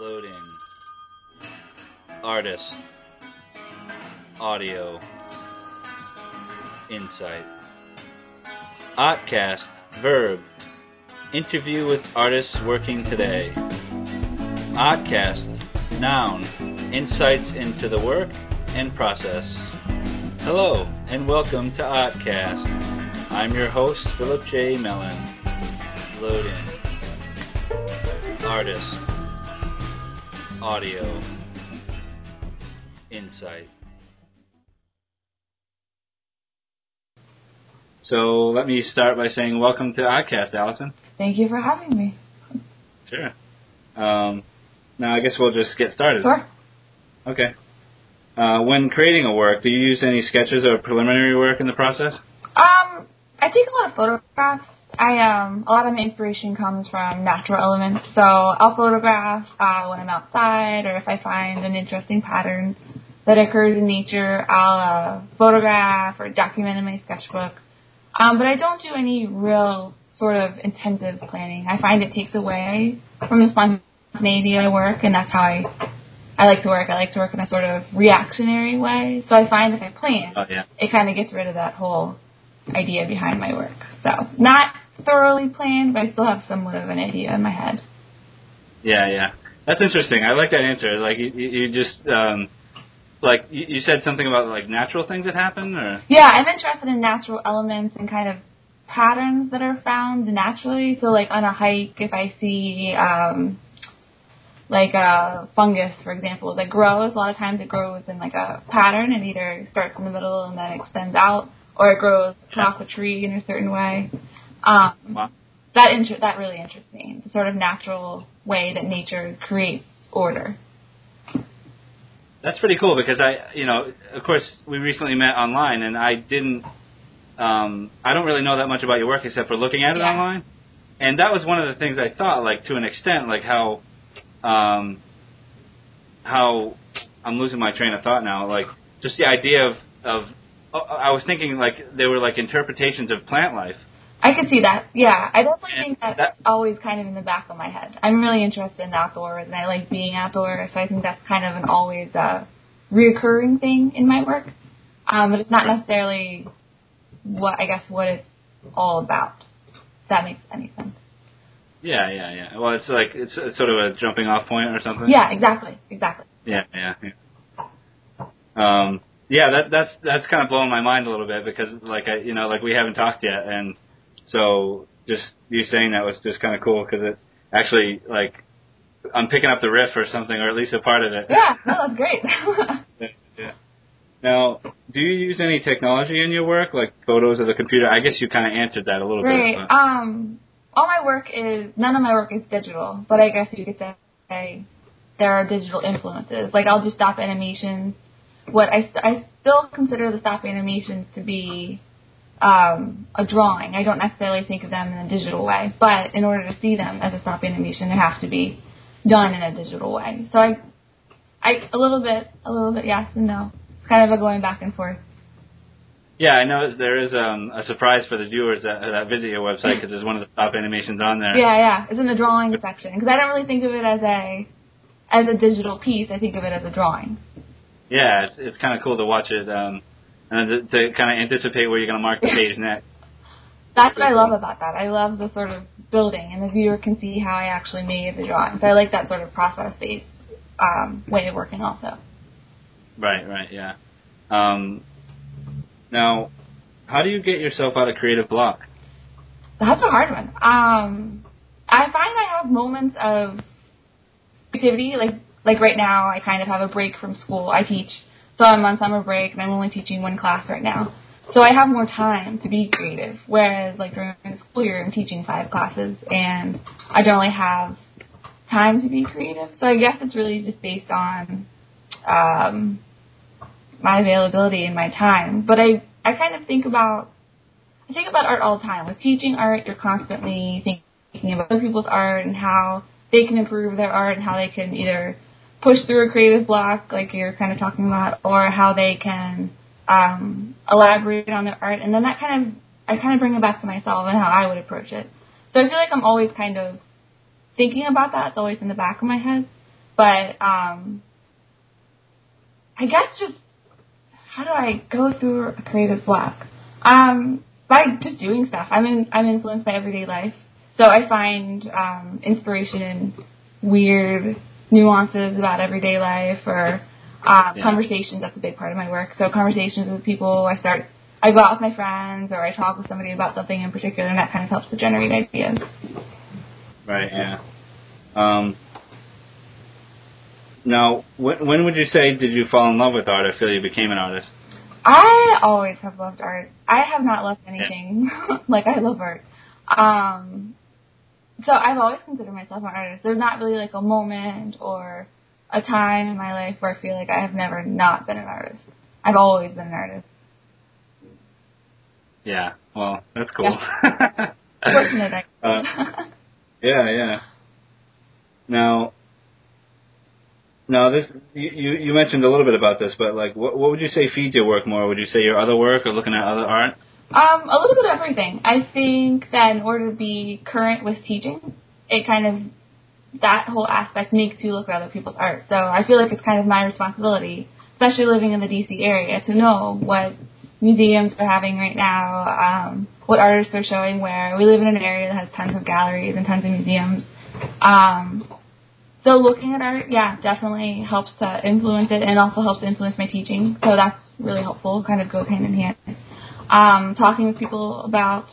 Loading. Artist. Audio. Insight. Artcast. Verb. Interview with artists working today. Artcast. Noun. Insights into the work and process. Hello, and welcome to Artcast. I'm your host, Philip J. Mellon. Loading. Artist. Audio. Insight. So let me start by saying welcome to Artcast, Allison. Thank you for having me. Sure. Um, now I guess we'll just get started. Sure. Okay. Uh, when creating a work, do you use any sketches or preliminary work in the process? Um, I take a lot of photographs. I um, a lot of my inspiration comes from natural elements. So I'll photograph uh, when I'm outside, or if I find an interesting pattern that occurs in nature, I'll uh, photograph or document in my sketchbook. Um, but I don't do any real sort of intensive planning. I find it takes away from the spontaneity of my work, and that's how I I like to work. I like to work in a sort of reactionary way. So I find if I plan, Oh yeah. it kind of gets rid of that whole idea behind my work. So not thoroughly planned, but I still have somewhat of an idea in my head. Yeah, yeah. That's interesting. I like that answer. Like you, you just um, like you, you said something about like natural things that happen, or Yeah, I'm interested in natural elements and kind of patterns that are found naturally. So like on a hike, if I see um, like a fungus, for example, that grows, a lot of times it grows in like a pattern. It either starts in the middle and then extends out, or it grows across a tree in a certain way. Um, Wow. That inter- that really interests me. The sort of natural way that nature creates order. That's pretty cool because I, you know, of course, we recently met online, and I didn't, um, I don't really know that much about your work except for looking at it Yeah. online, and that was one of the things I thought, like to an extent, like how, um, how I'm losing my train of thought now, like just the idea of of, oh, I was thinking like they were like interpretations of plant life. I could see that. Yeah, I definitely And think that's that- always kind of in the back of my head. I'm really interested in outdoors, and I like being outdoors, so I think that's kind of an always uh, reoccurring thing in my work. Um, but it's not necessarily what I guess what it's all about. If that makes any sense. Yeah, yeah, yeah. Well, it's like it's, it's sort of a jumping off point or something. Yeah, exactly, exactly. Yeah, yeah, yeah. Um, yeah, that that's that's kind of blowing my mind a little bit because like I, you know, like we haven't talked yet, and so just you saying that was just kind of cool because it actually like I'm picking up the riff or something, or at least a part of it. Yeah, no, that's great. yeah. Now, do you use any technology in your work, like photos of the computer? I guess you kind of answered that a little Right. bit. But, Um, all my work is none of my work is digital, but I guess you could say there are digital influences. Like I'll do stop animations. What I st- I still consider the stop animations to be um, a drawing. I don't necessarily think of them in a digital way, but in order to see them as a stop animation, it has to be done in a digital way. So I, I a little bit, a little bit yes and no. It's kind of a going back and forth. yeah, I know there is um, a surprise for the viewers that, that visit your website because there's one of the top animations on there. Yeah, yeah. It's in the drawing section because I don't really think of it as a as a digital piece. I think of it as a drawing. Yeah, it's it's kind of cool to watch it, um, and to, to kind of anticipate where you're going to mark the page next. That's what I love about that. I love the sort of building, and the viewer can see how I actually made the drawing. So I like that sort of process based um, way of working also. Right, right, yeah. Um, now, how do you get yourself out of creative block? That's a hard one. Um, I find I have moments of creativity, like like right now. I kind of have a break from school. I teach, so I'm on summer break, and I'm only teaching one class right now. So I have more time to be creative. Whereas like during the school year, I'm teaching five classes, and I don't really have time to be creative. So I guess it's really just based on um, my availability and my time. But I I kind of think about I think about art all the time. With teaching art, you're constantly thinking about other people's art and how they can improve their art and how they can either push through a creative block, like you're kind of talking about, or how they can um, elaborate on their art. And then that kind of, I kind of bring it back to myself and how I would approach it. So I feel like I'm always kind of thinking about that. It's always in the back of my head. But um, I guess just how do I go through a creative block? Um, by just doing stuff. I'm in, I'm influenced by everyday life, so I find um, inspiration in weird nuances about everyday life or uh, Yeah. conversations. That's a big part of my work. So conversations with people. I start. I go out with my friends, or I talk with somebody about something in particular, and that kind of helps to generate ideas. Right. Yeah. Um, now, when, when would you say did you fall in love with art or feel you became an artist? I always have loved art. I have not loved anything like I love art. Um, so I've always considered myself an artist. There's not really like a moment or a time in my life where I feel like I have never not been an artist. I've always been an artist. Yeah. Well, that's cool. Fortunate, I Uh, yeah. Yeah. Now. Now this you, you you mentioned a little bit about this, but like what what would you say feeds your work more? Would you say your other work or looking at other art? Um, a little bit of everything. I think that in order to be current with teaching, it kind of that whole aspect makes you look at other people's art. So I feel like it's kind of my responsibility, especially living in the DC area, to know what museums are having right now, um, what artists are showing where. We live in an area that has tons of galleries and tons of museums. Um, so looking at art, yeah, definitely helps to influence it and also helps influence my teaching. So that's really helpful. Kind of goes hand in hand um, talking with people about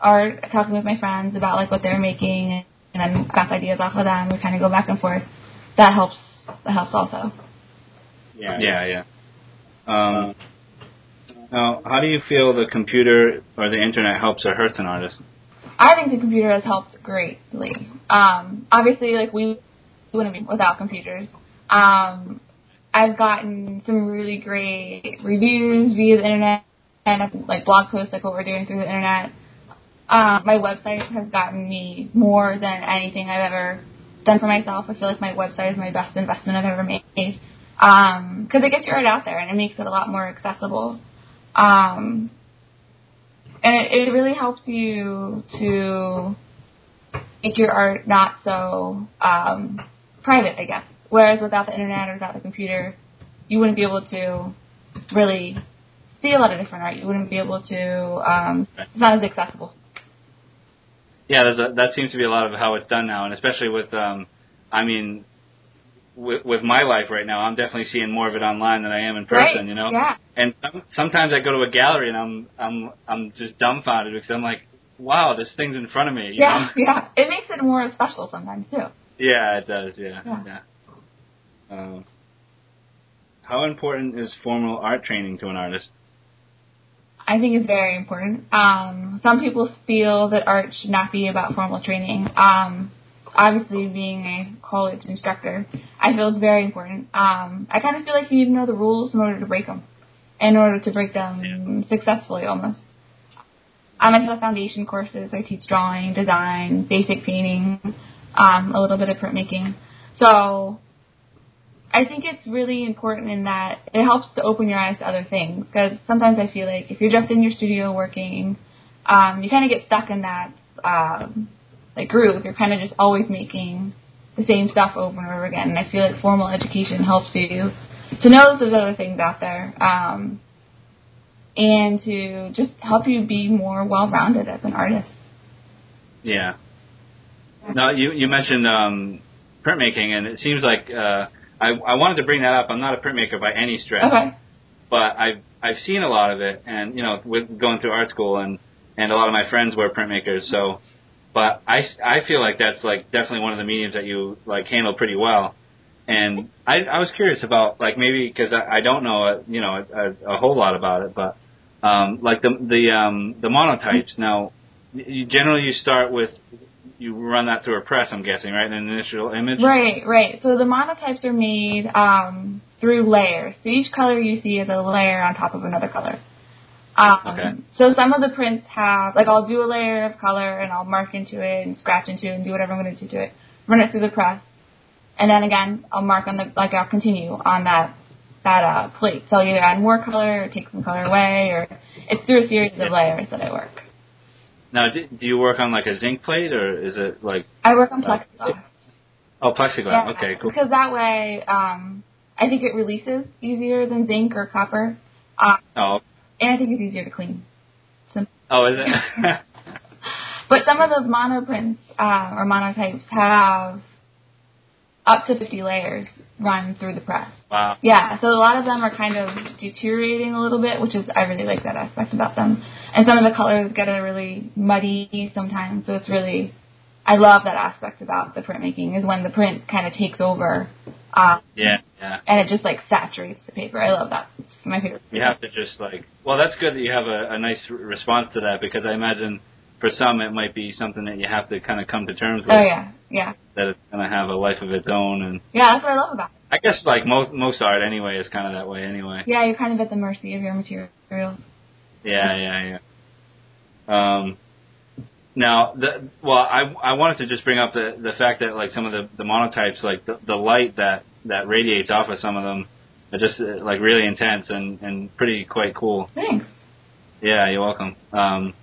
art, talking with my friends about like what they're making, and then bounce ideas off of them. We kind of go back and forth. That helps. That helps also. Yeah. Yeah. Yeah. Um, now, how do you feel the computer or the internet helps or hurts an artist? I think the computer has helped greatly. Um, obviously, like we wouldn't be without computers. Um, I've gotten some really great reviews via the internet and like blog posts, like what we're doing through the internet. Um, my website has gotten me more than anything I've ever done for myself. I feel like my website is my best investment I've ever made because it gets your art out there and it makes it a lot more accessible. Um, and it, it really helps you to make your art not so um, private, I guess. Whereas without the internet or without the computer, you wouldn't be able to really see a lot of different art. You wouldn't be able to. Um, it's not as accessible. Yeah, there's a, that seems to be a lot of how it's done now, and especially with, um, I mean, with, with my life right now, I'm definitely seeing more of it online than I am in person. right? You know, Yeah. and some, sometimes I go to a gallery and I'm I'm I'm just dumbfounded because I'm like, wow, this thing's in front of me. You Yeah. Know? Yeah. It makes it more special sometimes too. Yeah, it does. Yeah. Yeah. Yeah. Um, how important is formal art training to an artist? I think it's very important. Um, some people feel that art should not be about formal training. Um, obviously, being a college instructor, I feel it's very important. Um, I kind of feel like you need to know the rules in order to break them, in order to break them successfully, almost. I have foundation courses. I teach drawing, design, basic painting, um, a little bit of printmaking. So I think it's really important in that it helps to open your eyes to other things. Because sometimes I feel like if you're just in your studio working, um, you kind of get stuck in that um, like groove. You're kind of just always making the same stuff over and over again. And I feel like formal education helps you to know that there's other things out there, um, and to just help you be more well-rounded as an artist. Yeah. Now you you mentioned um, printmaking, and it seems like uh, I I wanted to bring that up. I'm not a printmaker by any stretch, Okay. but I've I've seen a lot of it, and you know, with going through art school, and and a lot of my friends were printmakers, so. But I, I feel like that's like definitely one of the mediums that you like handle pretty well, and I I was curious about like maybe because I, I don't know a, you know a, a whole lot about it, but um, like the the um, the monotypes. Now, you, generally you start with you run that through a press, I'm guessing, right? An initial image. Right, right. So the monotypes are made um, through layers. So each color you see is a layer on top of another color. Um, Okay. So some of the prints have, like, I'll do a layer of color and I'll mark into it and scratch into it and do whatever I'm going to do to it. Run it through the press, and then again I'll mark on the like I'll continue on that that uh, plate. So I'll either add more color or take some color away, or it's through a series of layers that I work. Now, do, do you work on like a zinc plate, or is it like? I work on plexiglass. Oh, plexiglass. Yeah, Okay, cool. Because that way, um, I think it releases easier than zinc or copper, uh, Oh, and I think it's easier to clean. oh, is it? But some of those monoprints uh, or monotypes have up to 50 layers run through the press. wow. Yeah, so a lot of them are kind of deteriorating a little bit, which is I really like that aspect about them. And some of the colors get a really muddy sometimes, so it's really I love that aspect about the printmaking is when the print kind of takes over, uh, Yeah, yeah. and it just like saturates the paper. I love that. It's my favorite. You have to just like. Well, that's good that you have a, a nice response to that because I imagine for some it might be something that you have to kind of come to terms with Oh yeah, yeah, that it's going to have a life of its own and yeah. That's what I love about. it. I guess like most most art anyway is kind of that way anyway. Yeah, you're kind of at the mercy of your materials. Yeah, yeah, yeah. Um, now, the, well, I I wanted to just bring up the the fact that like some of the the monotypes, like the, the light that that radiates off of some of them, are just uh, like really intense and and pretty quite cool. Thanks. Yeah, you're welcome. Um,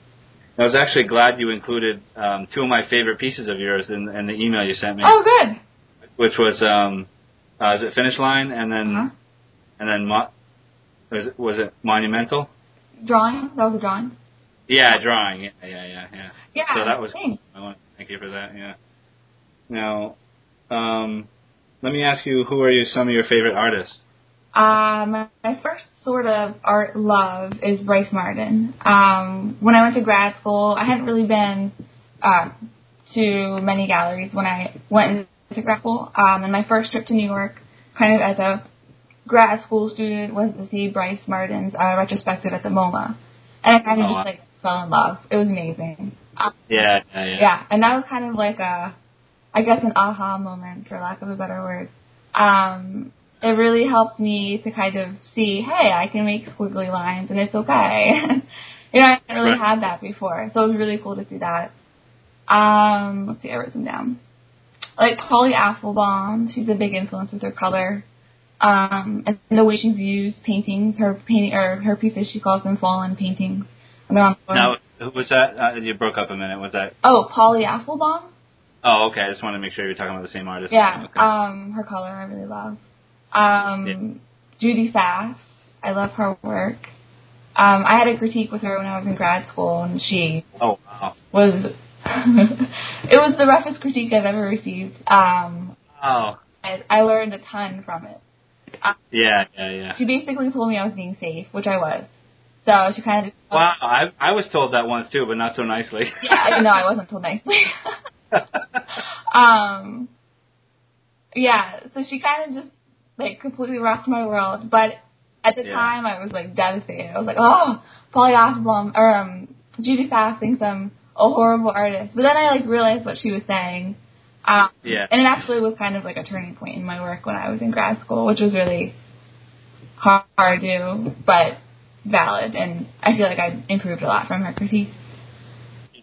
I was actually glad you included um, two of my favorite pieces of yours in, in the email you sent me, Oh, good. which was um, uh, is it Finish Line and then Uh-huh. and then mo- was it, was it Monumental? Drawing. That was a drawing. Yeah, drawing. Yeah, yeah, yeah, yeah. Yeah. So that was thanks. I want to thank you for that. Yeah. Now, um, let me ask you, who are you, some of your favorite artists? Um, my first sort of art love is Brice Marden. Um, when I went to grad school, I hadn't really been uh, to many galleries when I went into grad school. Um, and my first trip to New York, kind of as a grad school student, was to see Brice Marden's uh, retrospective at the MoMA, and I kind of Oh, just like fell in love. It was amazing. Um, Yeah, yeah, yeah. yeah, and that was kind of like a, I guess, an aha moment, for lack of a better word. Um, it really helped me to kind of see, hey, I can make squiggly lines, and it's okay. you know, I hadn't really had that before, so it was really cool to see that. Um, let's see, I wrote them down. Like Polly Apfelbaum, she's a big influence with her color. Um, and the way she views paintings, her painting or her pieces, she calls them fallen paintings. And they're on the Now, who was that? Uh, you broke up a minute. Was that? Oh, Polly Apfelbaum. Oh, okay. I just wanted to make sure you're talking about the same artist. Yeah. Okay. Um, her color I really love. Um, Judy Pfaff. I love her work. Um, I had a critique with her when I was in grad school, and she oh, wow. was. it was the roughest critique I've ever received. Um, Oh. I, I learned a ton from it. Yeah, yeah, yeah. She basically told me I was being safe, which I was. So she kind of. Wow, I I was told that once too, but not so nicely. Yeah, no, I wasn't told nicely. um, yeah, so she kind of just like completely rocked my world. But at the Yeah. time, I was like devastated. I was like, oh, Polly Apfelbaum or um, Judy Pfaff thinks I'm a horrible artist. But then I like realized what she was saying. Um, Yeah. And it actually was kind of like a turning point in my work when I was in grad school, which was really hard to do, but valid. And I feel like I improved a lot from her critique.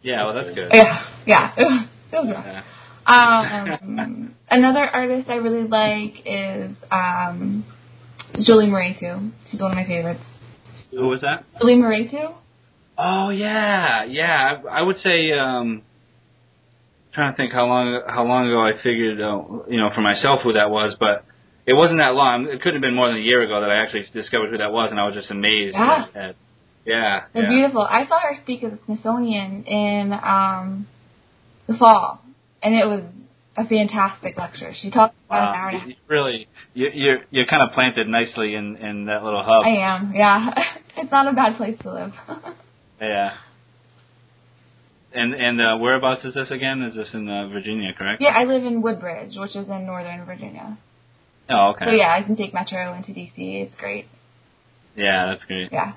yeah, well, that's good. Yeah, yeah, it was, it was rough. Yeah. Um, another artist I really like is um, Julie Mehretu. She's one of my favorites. Who was that? Julie Mehretu? Oh yeah, yeah. I, I would say. um Trying to think how long how long ago I figured, uh, you know, for myself who that was, but it wasn't that long. It couldn't have been more than a year ago that I actually discovered who that was, and I was just amazed. Yeah. At, at, yeah. They're yeah. beautiful. I saw her speak at the Smithsonian in um, the fall, and it was a fantastic lecture. She talked about an hour and a half. really, you, you're you're kind of planted nicely in in that little hub. I am, yeah. it's not a bad place to live. Yeah. And and uh, whereabouts is this again? Is this in uh, Virginia, correct? yeah, I live in Woodbridge, which is in northern Virginia. Oh, okay. So yeah, I can take metro into DC. It's great. Yeah, that's great. Yeah.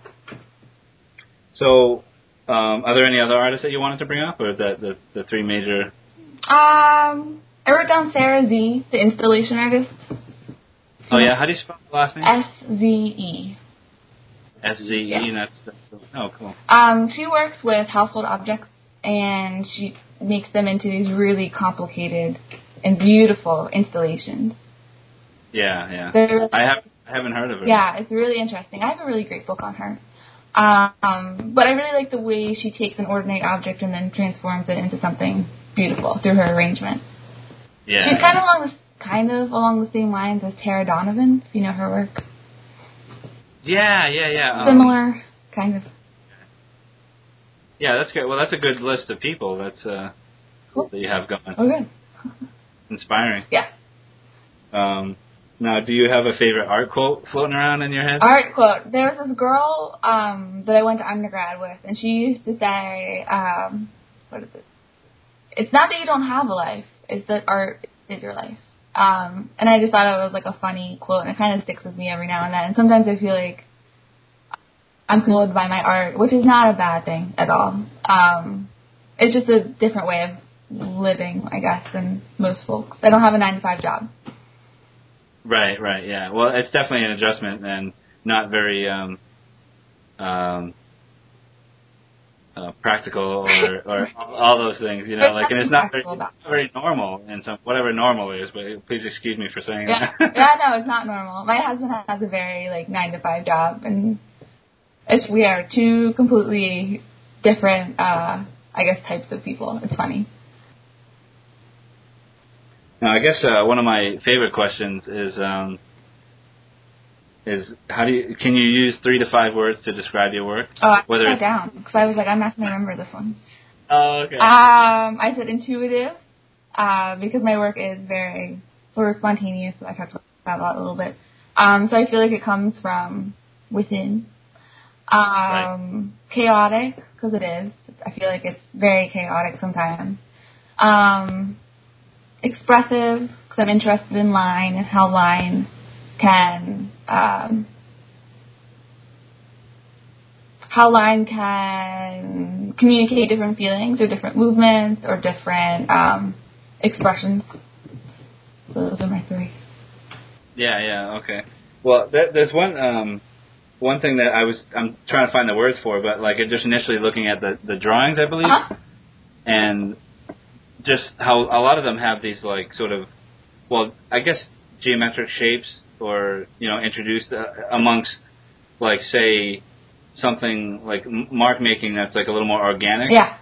So, um, are there any other artists that you wanted to bring up, or is that the the three major? Um, I wrote down Sarah Sze, the installation artist. Oh yeah, how do you spell the last name? S Z E. S Z E. Yeah. And that's, that's oh cool. Um, she works with household objects and she makes them into these really complicated and beautiful installations. Yeah, yeah. Really, I have I haven't heard of her. yeah, it's really interesting. I have a really great book on her. Um, but I really like the way she takes an ordinary object and then transforms it into something beautiful through her arrangement. Yeah. She's kind of along the kind of along the same lines as Tara Donovan, if you know her work. Yeah, yeah, yeah. um, Similar, kind of. Yeah, that's good. Well, that's a good list of people. That's uh, Cool. that you have going. Oh, good. Inspiring. Yeah. Um, now, do you have a favorite art quote floating around in your head? Art quote. There was this girl um, that I went to undergrad with, and she used to say, um, "What is it? It's not that you don't have a life; it's that art is your life." Um, and I just thought it was like a funny quote, and it kind of sticks with me every now and then. And sometimes I feel like I'm controlled by my art, which is not a bad thing at all. Um, it's just a different way of living, I guess, than most folks. I don't have a nine to five job. Right, right, yeah. Well, it's definitely an adjustment and not very um, um, uh, practical or, or all those things, you know. There's Like, and it's not very, about not very normal in some whatever normal is. But please excuse me for saying Yeah, that. yeah, no, it's not normal. My husband has a very like nine to five job, and it's we are two completely different, uh, I guess, types of people. It's funny. Now, I guess uh, one of my favorite questions is um, is how do you can you use three to five words to describe your work? Oh, I Whether that down because I was like, I'm not going to remember this one. Oh, okay. Um, I said intuitive, uh, because my work is very sort of spontaneous. I talked about that a little bit. Um, so I feel like it comes from within. Um, chaotic, because it is. I feel like it's very chaotic sometimes. Um, expressive, because I'm interested in line and how line can, um, how line can communicate different feelings or different movements or different um, expressions. So those are my three. Yeah, yeah, okay. Well, there, there's one um, one thing that I was I'm trying to find the words for, but like just initially looking at the the drawings, I believe, Uh-huh. and just how a lot of them have these like sort of, well, I guess geometric shapes or you know introduced uh, amongst like say something like mark making that's like a little more organic. Yeah.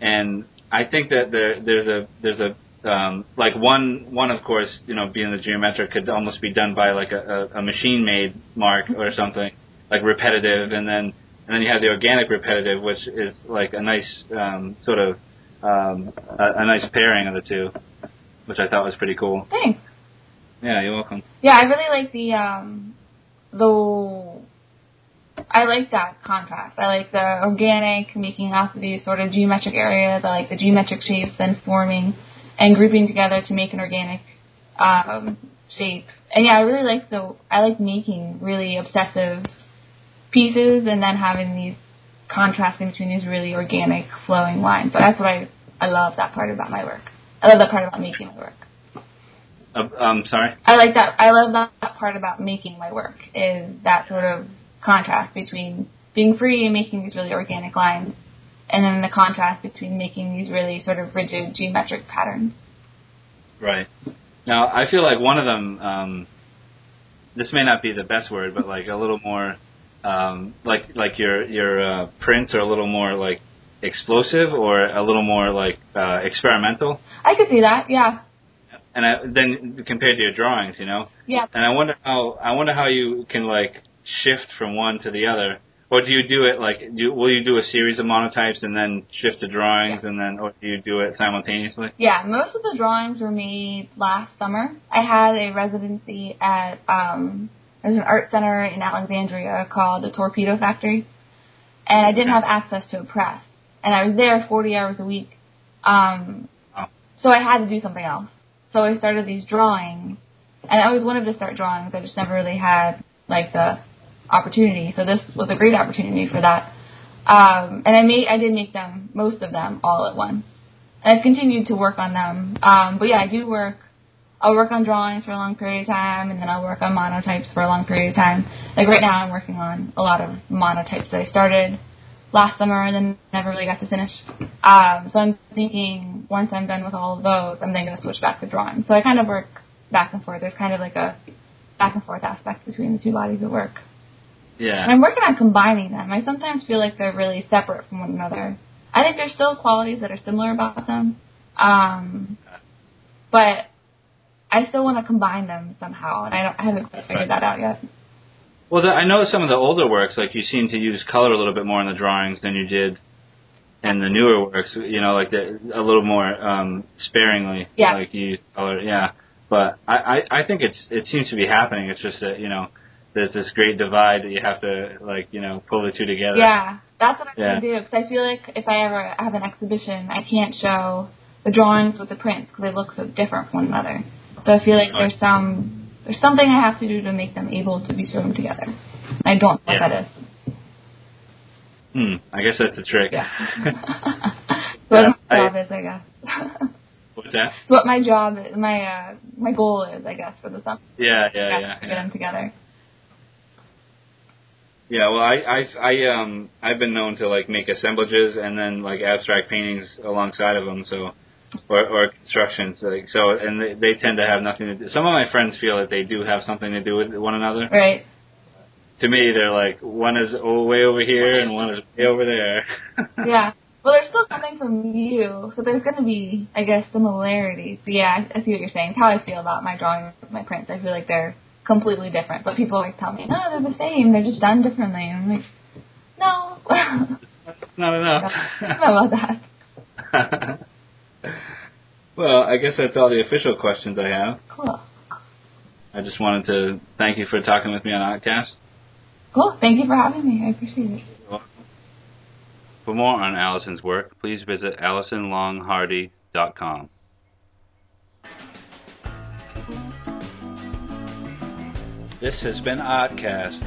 and I think that there there's a there's a um, like one one of course you know being the geometric could almost be done by like a, a, a machine made mark or something like repetitive and then and then you have the organic repetitive which is like a nice um, sort of um, a, a nice pairing of the two which I thought was pretty cool Thanks. Yeah you're welcome Yeah, I really like the um the I like that contrast. I like the organic making off of these sort of geometric areas. I like the geometric shapes then forming and grouping together to make an organic um, shape. And yeah, I really like the I like making really obsessive pieces and then having these contrasting between these really organic flowing lines. So that's what I I love that part about my work. I love that part about making my work. Uh, I'm sorry I like that. I love that, that part about making my work is that sort of contrast between being free and making these really organic lines, and then the contrast between making these really sort of rigid geometric patterns. Right. Now, I feel like one of them, um, this may not be the best word, but like a little more, um, like like your your uh, prints are a little more like explosive or a little more like uh, experimental, I could see that. Yeah. And I, then compared to your drawings, you know. Yeah. And I wonder how I wonder how you can like shift from one to the other, or do you do it like do, will you do a series of monotypes and then shift to drawings and then, or do you do it simultaneously? Yeah, most of the drawings were made last summer. I had a residency at um there's an art center in Alexandria called the Torpedo Factory. And I didn't have access to a press. And I was there 40 hours a week. Um so I had to do something else. So I started these drawings. And I always wanted to start drawings. I just never really had like the opportunity. So this was a great opportunity for that. Um and I made I did make them most of them all at once. And I've continued to work on them. Um, but yeah, I do work. I'll work on drawings for a long period of time, and then I'll work on monotypes for a long period of time. Like right now, I'm working on a lot of monotypes that I started last summer and then never really got to finish. Um, so I'm thinking once I'm done with all of those, I'm then going to switch back to drawing. So I kind of work back and forth. There's kind of like a back and forth aspect between the two bodies of work. Yeah. And I'm working on combining them. I sometimes feel like they're really separate from one another. I think there's still qualities that are similar about them. Um, but I still want to combine them somehow, and I, don't, I haven't quite figured that out yet. Well, the, I know some of the older works, like you seem to use color a little bit more in the drawings than you did in the newer works. You know, like the, a little more um, sparingly. Yeah. Like you use color, yeah. But I, I, I think it's it seems to be happening. It's just that you know there's this great divide that you have to like you know pull the two together. Yeah, that's what I'm Yeah. gonna do because I feel like if I ever have an exhibition, I can't show the drawings with the prints because they look so different from one another. So I feel like there's some there's something I have to do to make them able to be shown together. I don't know Yeah. what that is. Hmm. I guess that's a trick. Yeah. what Yeah, my I- job is, I guess. What's that? It's what my job, is, my uh, my goal is, I guess, for the summer. Yeah, yeah, Yeah, yeah. to get yeah. them together. Yeah, well, I, I, I, um, I've been known to like make assemblages and then like abstract paintings alongside of them. So, or, or constructions. Like so, and they, they tend to have nothing to do. Some of my friends feel that they do have something to do with one another. Right. To me, they're like one is way over here and one is way over there. Yeah. Well, they're still coming from you, so there's going to be, I guess, similarities. But yeah, I, I see what you're saying. It's how I feel about my drawings, my prints. I feel like they're completely different. But people always tell me, no, they're the same. They're just done differently. And I'm like, no. Not enough. I don't know about that. well, I guess that's all the official questions I have. Cool. I just wanted to thank you for talking with me on Artcast. Cool. Thank you for having me. I appreciate it. For more on Allison's work, please visit AllisonLonghardy.com. This has been Artcast.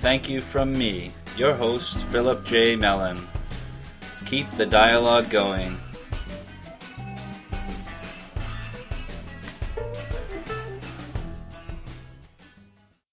Thank you from me, your host, Philip J. Mellon. Keep the dialogue going.